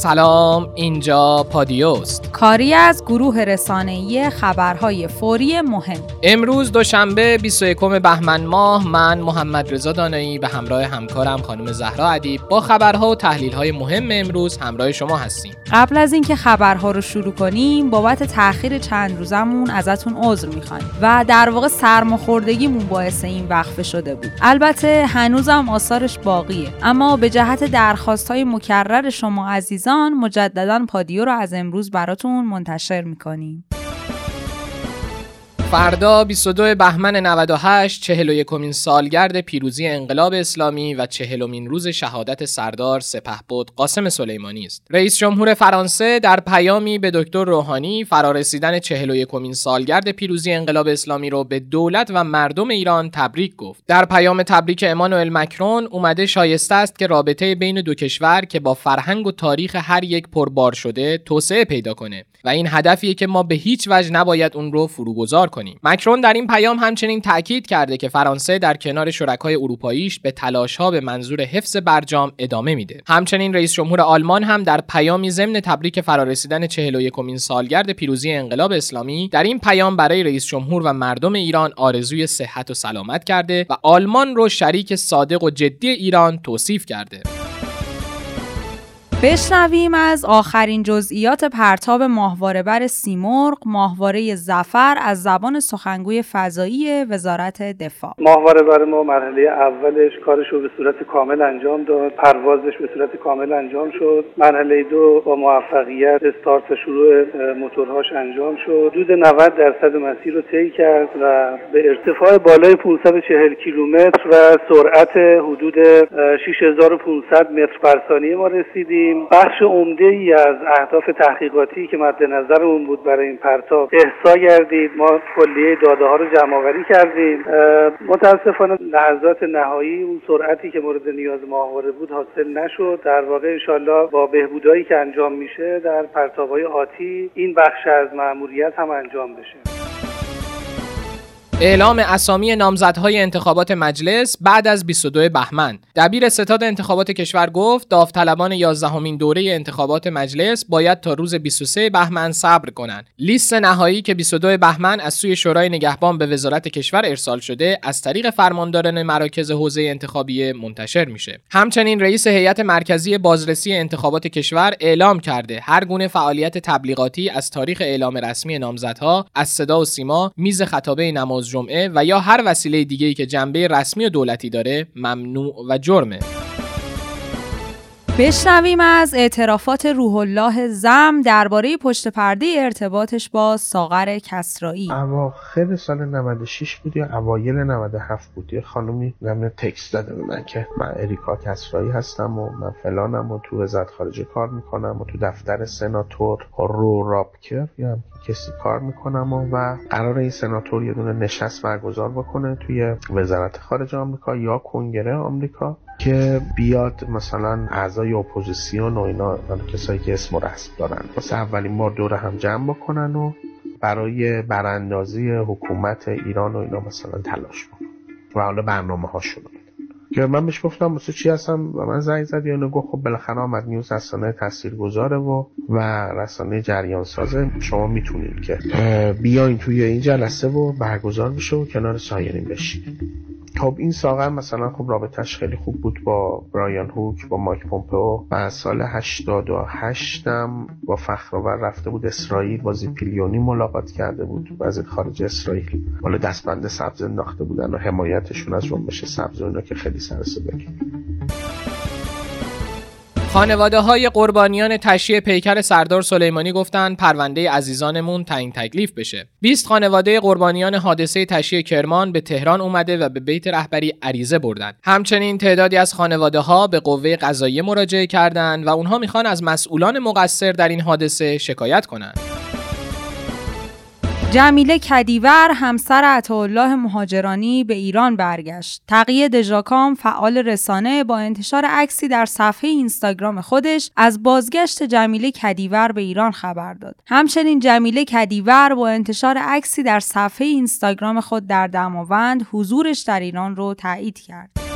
سلام اینجا پادیوست. کاری از گروه رسانه‌ای خبرهای فوری مهم. امروز دوشنبه 21 بهمن ماه من محمد رضا دانایی به همراه همکارم خانم زهرا ادیب با خبرها و تحلیل‌های مهم امروز همراه شما هستیم. قبل از اینکه خبرها رو شروع کنیم بابت تاخیر چند روزمون ازتون عذر می‌خوایم و در واقع سرماخوردگیمون باعث این وقفه شده بود. البته هنوزم آثارش باقیه. اما به جهت درخواست مکرر شما عزیزان مجددا پادیو رو از امروز براتون منتشر می‌کنیم. فردا 22 بهمن 98 41 کمین سالگرد پیروزی انقلاب اسلامی و چهلمین روز شهادت سردار سپهبد قاسم سلیمانی است. رئیس جمهور فرانسه در پیامی به دکتر روحانی فرارسیدن 41 کمین سالگرد پیروزی انقلاب اسلامی رو به دولت و مردم ایران تبریک گفت. در پیام تبریک امانوئل مکرون اومده شایسته است که رابطه بین دو کشور که با فرهنگ و تاریخ هر یک پربار شده توسعه پیدا کنه و این هدفیه که ما به هیچ وجه نباید اون رو فروگذار کنیم. مکرون در این پیام همچنین تاکید کرده که فرانسه در کنار شرکای اروپاییش به ها به منظور حفظ برجام ادامه میده. همچنین رئیس جمهور آلمان هم در پیامی ضمن تبریک فرارسیدن 41 کمین سالگرد پیروزی انقلاب اسلامی در این پیام برای رئیس جمهور و مردم ایران آرزوی صحت و سلامت کرده و آلمان رو شریک صادق و جدی ایران توصیف کرده. بشنویم از آخرین جزئیات پرتاب ماهواره بر سیمرغ ماهواره زفر از زبان سخنگوی فضایی وزارت دفاع. ماهواره بر ما مرحله اولش کارش رو به صورت کامل انجام داد. پروازش به صورت کامل انجام شد. مرحله دو با موفقیت استارت شروع موتورهاش انجام شد. حدود 90 درصد مسیر رو طی کرد و به ارتفاع بالای 540 کیلومتر و سرعت حدود 6500 متر بر ثانیه ما رسیدیم. بخش عمده ای از اهداف تحقیقاتی که مد نظرمون بود برای این پرتاب احسا گردید ما کلیه داده ها رو جمع آوری کردیم متاسفانه لحظات نهایی اون سرعتی که مورد نیاز ماهواره بود حاصل نشد. در واقع انشالله با بهبودهایی که انجام میشه در پرتاب های آتی این بخش از مأموریت هم انجام بشه. اعلام اسامی نامزدهای انتخابات مجلس بعد از 22 بهمن. دبیر ستاد انتخابات کشور گفت داوطلبان 11 دوره انتخابات مجلس باید تا روز 23 بهمن صبر کنند. لیست نهایی که 22 بهمن از سوی شورای نگهبان به وزارت کشور ارسال شده از طریق فرمانداران مراکز حوزه انتخابی منتشر میشه. همچنین رئیس هیئت مرکزی بازرسی انتخابات کشور اعلام کرده هر گونه فعالیت تبلیغاتی از تاریخ اعلام رسمی نامزدها از صدا و سیما میز خطابه نماز جمعه و یا هر وسیله دیگه‌ای که جنبه رسمی و دولتی داره ممنوع و جرمه. بشنویم از اعترافات روح الله زم درباره پشت پرده ارتباطش با ساغر کسرایی. اواخر سال 96 بود یا اوایل 97 بود. یه خانومی نمیده تکست داده به من که من اریکا کسرایی هستم و من فلانم و تو وزارت خارجه کار می‌کنم و تو دفتر سناتور رو رابکر یا کسی کار می‌کنم و, و قرار این سناتور یه دونه نشست برگزار بکنه توی وزارت خارجه آمریکا یا کنگره آمریکا که بیاد مثلا اعضای اپوزیسیون و اینا کسایی که اسم و رسم دارن. واسه اولین بار دور هم جمع بکنن و برای براندازی حکومت ایران و اینا مثلا تلاش بکنن. و حالا برنامه هاشون که من بهش گفتم واسه چی هستم؟ و من زنگ زد یا گفت خب بالاخره آمد نیوز رسانه گذاره و و رسانه جریان سازه شما می‌تونید که بیاین توی این جلسه و برگزار بشه و کنار سایرین بشین. خب این ساغر مثلا خب رابطش خیلی خوب بود با برایان هوک با مایک پومپئو و سال 88 هم با فخرآور رفته بود اسرائیل با زیپیلیونی ملاقات کرده بود. وزیر خارج اسرائیل حالا دستبند سبز انداخته بودن و حمایتشون از جنبش سبز اینا که خیلی سر خانواده های قربانیان تشییع پیکر سردار سلیمانی گفتند پرونده عزیزانمون تعیین تکلیف بشه. 20 خانواده قربانیان حادثه تشییع کرمان به تهران اومده و به بیت رهبری عریضه بردن همچنین تعدادی از خانواده ها به قوه قضاییه مراجعه کردند و اونها می‌خوان از مسئولان مقصر در این حادثه شکایت کنند. جمیله کدیور همسر عطاالله مهاجرانی به ایران برگشت. تقیه دژاکام فعال رسانه با انتشار عکسی در صفحه اینستاگرام خودش از بازگشت جمیله کدیور به ایران خبر داد. همچنین جمیله کدیور با انتشار عکسی در صفحه اینستاگرام خود در دماوند حضورش در ایران رو تایید کرد.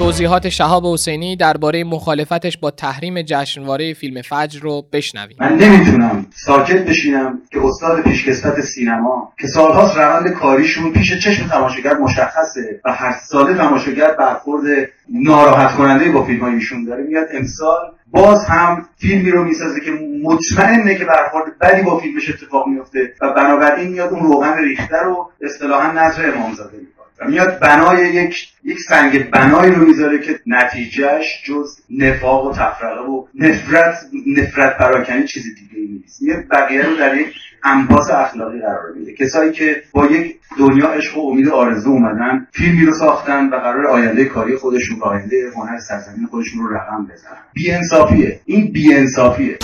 توضیحات شهاب حسینی درباره مخالفتش با تحریم جشنواره فیلم فجر رو بشنویم. من نمی‌تونم ساکت بشینم که استاد پیشکسوت سینما که سالهاست روند کاریشون پیش چشم تماشاگر مشخصه و هر ساله تماشاگر برخورد ناراحت کننده با فیلم ایشون داره. میاد امسال باز هم فیلمی رو می‌سازه که مطمئنه که برخورد بدی با فیلمش اتفاق میفته و بنابراین میاد اون روغن ریخته رو اصطلاحا نظر امامزاده می‌کنه. و میاد بنای یک یک سنگ بنایی رو می‌ذاره که نتیجهش جز نفاق و تفرقه و نفرت نفرت پراکنی چیز دیگه نیست. میاد بقیه رو در یک انباس اخلاقی قرار میده. کسایی که با یک دنیا عشق و امید آرزو اومدن فیلمی رو ساختن و قرار آینده کاری خودشون و آینده هنر سرزمین خودشون رو رقم بزنن. بیانصافیه. این بیانصافیه.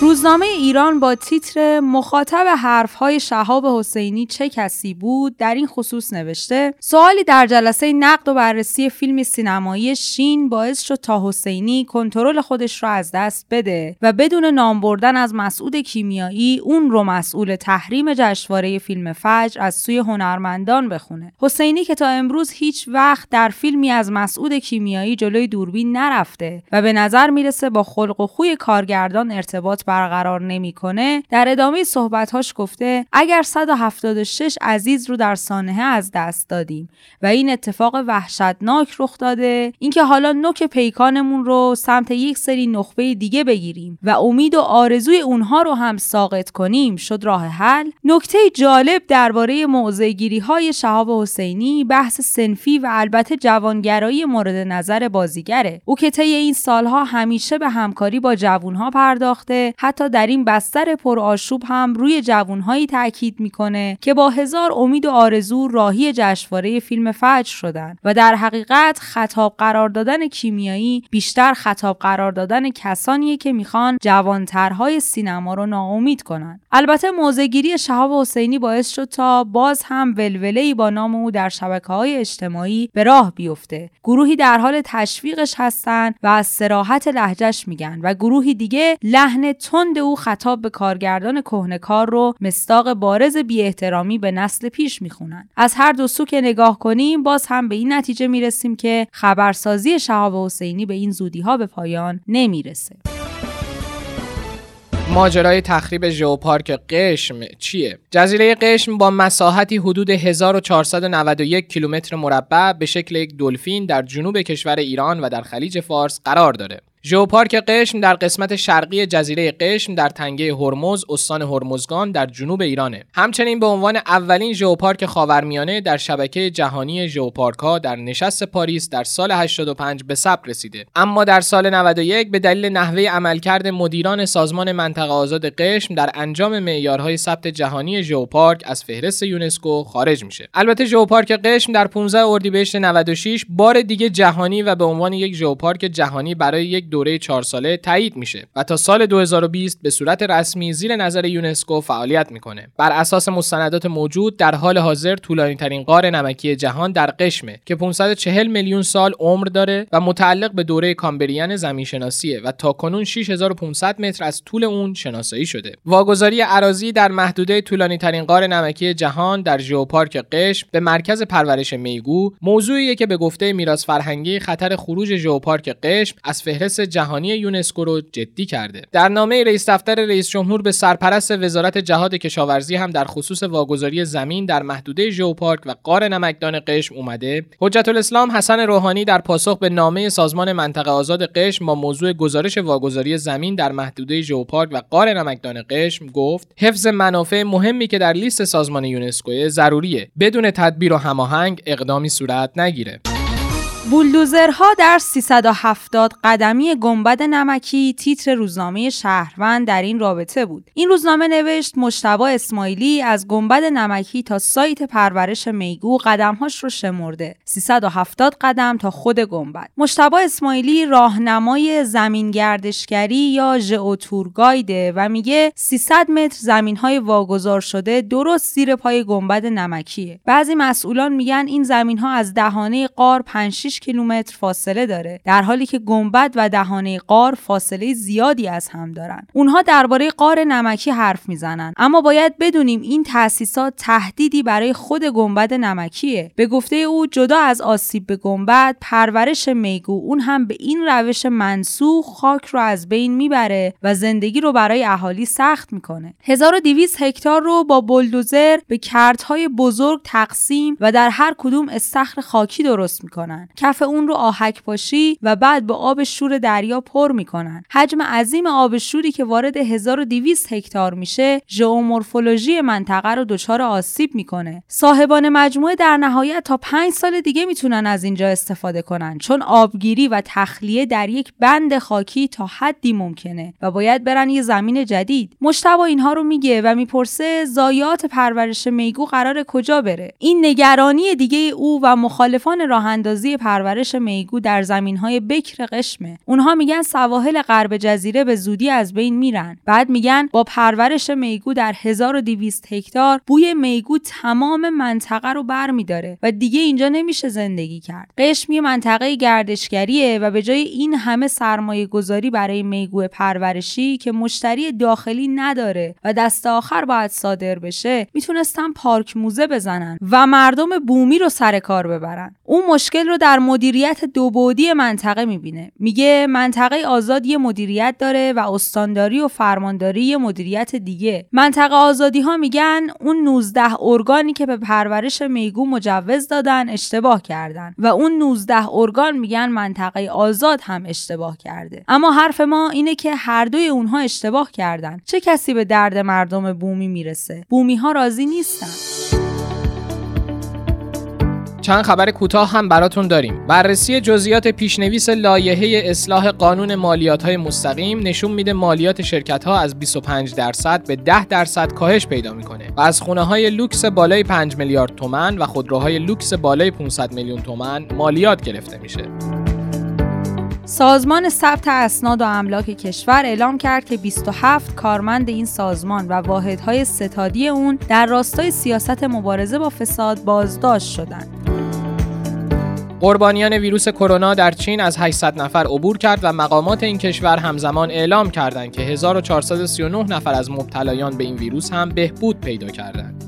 روزنامه ایران با تیتر مخاطب حرفهای شهاب حسینی چه کسی بود در این خصوص نوشته سوالی در جلسه نقد و بررسی فیلم سینمایی شین باعث شد تا حسینی کنترل خودش را از دست بده و بدون نام بردن از مسعود کیمیایی اون رو مسئول تحریم جشنواره فیلم فجر از سوی هنرمندان بخونه. حسینی که تا امروز هیچ وقت در فیلمی از مسعود کیمیایی جلوی دوربین نرفته و به نظر می‌رسه با خلق و خوی کارگردان ارتباط برقرار نمی‌کنه در ادامه صحبتهاش گفته اگر 176 عزیز رو در سانحه از دست دادیم و این اتفاق وحشتناک رخ داده اینکه حالا نوک پیکانمون رو سمت یک سری نخبه دیگه بگیریم و امید و آرزوی اونها رو هم ساقط کنیم شد راه حل. نکته جالب درباره موضعگیری های شهاب حسینی بحث سنفی و البته جوانگرایی مورد نظر بازیگره. او که طی این سالها همیشه به همکاری با جوانها پرداخته حتی در این بستر پرآشوب هم روی جوانهایی تاکید می‌کنه که با هزار امید و آرزو راهی جشنواره فیلم فجر شدن و در حقیقت خطاب قرار دادن کیمیایی بیشتر خطاب قرار دادن کسانیه که می‌خوان جوانترهای سینما رو ناامید کنن. البته موزگیری شهاب حسینی باعث شد تا باز هم ولوله‌ای با نام او در شبکه های اجتماعی به راه بیفته. گروهی در حال تشویقش هستند و از سراحت لهجهش میگن و گروهی دیگه لحن تند او خطاب به کارگردان کهنکار رو مستاق بارز بی احترامی به نسل پیش می‌خونن از هر دو سو که نگاه کنیم باز هم به این نتیجه می‌رسیم که خبرسازی شهاب حسینی به این زودی ها به پایان نمی‌رسه ماجرای تخریب ژئوپارک قشم چیه؟ جزیره قشم با مساحتی حدود 1491 کیلومتر مربع به شکل یک دلفین در جنوب کشور ایران و در خلیج فارس قرار داره. ژئوپارک قشم در قسمت شرقی جزیره قشم در تنگه هرمز استان هرمزگان در جنوب ایرانه. همچنین به عنوان اولین ژئوپارک خاورمیانه در شبکه جهانی ژئوپارکها در نشست پاریس در سال 85 به ثبت رسیده. اما در سال 91 به دلیل نحوه عملکرد مدیران سازمان منطقه آزاد قشم در انجام معیارهای ثبت جهانی ژئوپارک از فهرست یونسکو خارج میشه. البته ژئوپارک قشم در 15 اردیبهشت 96 بار دیگه جهانی و به عنوان یک ژئوپارک جهانی برای یک دوره چهار ساله تایید میشه و تا سال 2020 به صورت رسمی زیر نظر یونسکو فعالیت می‌کنه. بر اساس مستندات موجود در حال حاضر طولانی ترین غار نمکی جهان در قشمه که 540 میلیون سال عمر داره و متعلق به دوره کامبریان زمین شناسیه و تا کنون 6500 متر از طول اون شناسایی شده. واگذاری عراضی در محدوده طولانی ترین غار نمکی جهان در ژئوپارک قشم به مرکز پرورش میگو موضوعیه که به گفته میراث فرهنگی خطر خروج ژئوپارک قشم از فهرست جهانی یونسکو رو جدی کرده. در نامه رئیس دفتر رئیس جمهور به سرپرست وزارت جهاد کشاورزی هم در خصوص واگذاری زمین در محدوده ژئوپارک و قار نمکدان قشم اومده. حجت الاسلام حسن روحانی در پاسخ به نامه سازمان منطقه آزاد قشم با موضوع گزارش واگذاری زمین در محدوده ژئوپارک و قار نمکدان قشم گفت حفظ منافع مهمی که در لیست سازمان یونسکو ضروریه. بدون تدبیر و هماهنگ اقدامی صورت نگیره. بولدوزرها در 370 قدمی گنبد نمکی تیتر روزنامه شهروند در این رابطه بود. این روزنامه نوشت مشتبا اسماعیلی از گنبد نمکی تا سایت پرورش میگو قدمهاش رو شمرده. 370 قدم تا خود گنبد. مشتبا اسماعیلی راهنمای زمین گردشگری یا ژئوتور گایده و میگه 300 متر زمین های واگذار شده درست زیر پای گنبد نمکیه. بعضی مسئولان میگن این زمین ها از دهانه قار 5 6 کیلومتر فاصله داره در حالی که گنبد و دهانه قار فاصله زیادی از هم دارن. اونها درباره قار نمکی حرف می‌زنن اما باید بدونیم این تأسیسات تهدیدی برای خود گنبد نمکیه. به گفته او جدا از آسیب به گنبد پرورش میگو اون هم به این روش منسوخ خاک رو از بین می‌بره و زندگی رو برای اهالی سخت می‌کنه. 1200 هکتار رو با بلدوزر به کردهای بزرگ تقسیم و در هر کدوم استخر خاکی درست می‌کنن. کف اون رو آهک پاشی و بعد با آب شور دریا پر می‌کنن. حجم عظیم آب شوری که وارد 1200 هکتار میشه ژئومورفولوژی منطقه رو دچار آسیب می‌کنه. صاحبان مجموعه در نهایت تا 5 سال دیگه می‌تونن از اینجا استفاده کنن چون آبگیری و تخلیه در یک بند خاکی تا حدی ممکنه و باید برن یه زمین جدید. مشتبا اینها رو میگه و می‌پرسه زایات پرورش میگو قرار کجا بره؟ این نگرانی دیگه او و مخالفان راه اندازی پرورش میگو در زمینهای بکر قشمه. اونها میگن سواحل غرب جزیره به زودی از بین میرن. بعد میگن با پرورش میگو در 1200 هکتار بوی میگو تمام منطقه رو برمیداره و دیگه اینجا نمیشه زندگی کرد. قشم یه منطقه گردشگریه و به جای این همه سرمایه گذاری برای میگو پرورشی که مشتری داخلی نداره و دست آخر باید صادر بشه می‌تونستن پارک موزه بزنن و مردم بومی رو سر کار ببرن. اون مشکل رو در مدیریت دو بعدی منطقه می‌بینه. میگه منطقه آزاد یه مدیریت داره و استانداری و فرمانداری یه مدیریت دیگه. منطقه آزادی ها میگن اون 19 ارگانی که به پرورش میگو مجوز دادن اشتباه کردن. و اون 19 ارگان میگن منطقه آزاد هم اشتباه کرده. اما حرف ما اینه که هر دوی اونها اشتباه کردن. چه کسی به درد مردم بومی می‌رسه؟ بومی ها راضی نیستن. چند خبر کوتاه هم براتون داریم. بررسی جزئیات پیشنویس لایحه اصلاح قانون مالیات های مستقیم نشون میده مالیات شرکت ها از 25 درصد به 10 درصد کاهش پیدا می‌کنه و از خونه های لوکس بالای 5 میلیارد تومن و خودروهای لوکس بالای 500 میلیون تومن مالیات گرفته میشه. سازمان ثبت اسناد و املاک کشور اعلام کرد که 27 کارمند این سازمان و واحدهای ستادی اون در راستای سیاست مبارزه با فساد بازداشت شدند. قربانیان ویروس کرونا در چین از 800 نفر عبور کرد و مقامات این کشور همزمان اعلام کردند که 1439 نفر از مبتلایان به این ویروس هم بهبود پیدا کردند.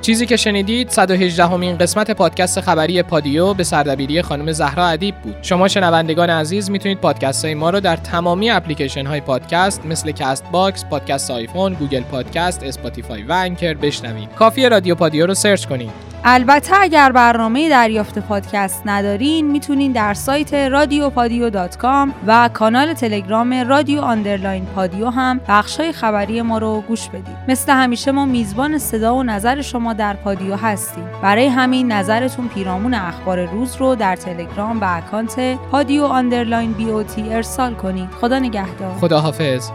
چیزی که شنیدید 118 اُمین قسمت پادکست خبری پادیو به سردبیری خانم زهرا ادیب بود. شما شنوندگان عزیز می‌تونید پادکست های ما رو در تمامی اپلیکیشن های پادکست مثل Castbox، پادکست آیفون، Google Podcast، Spotify و Anchor بشنوید. کافی رادیو پادیو رو search کنید. البته اگر برنامه دریافت پادکست ندارین می‌تونین در سایت رادیو پادیو dot com و کانال تلگرام رادیو underline پادیو هم بخشای خبری ما رو گوش بدید مثل همیشه ما میزبان صدا و نظر شما در پادیو هستیم. برای همین نظرتون پیرامون اخبار روز رو در تلگرام و account پادیو underline بی ارسال کنید. خدا نگهدار. خدا حافظ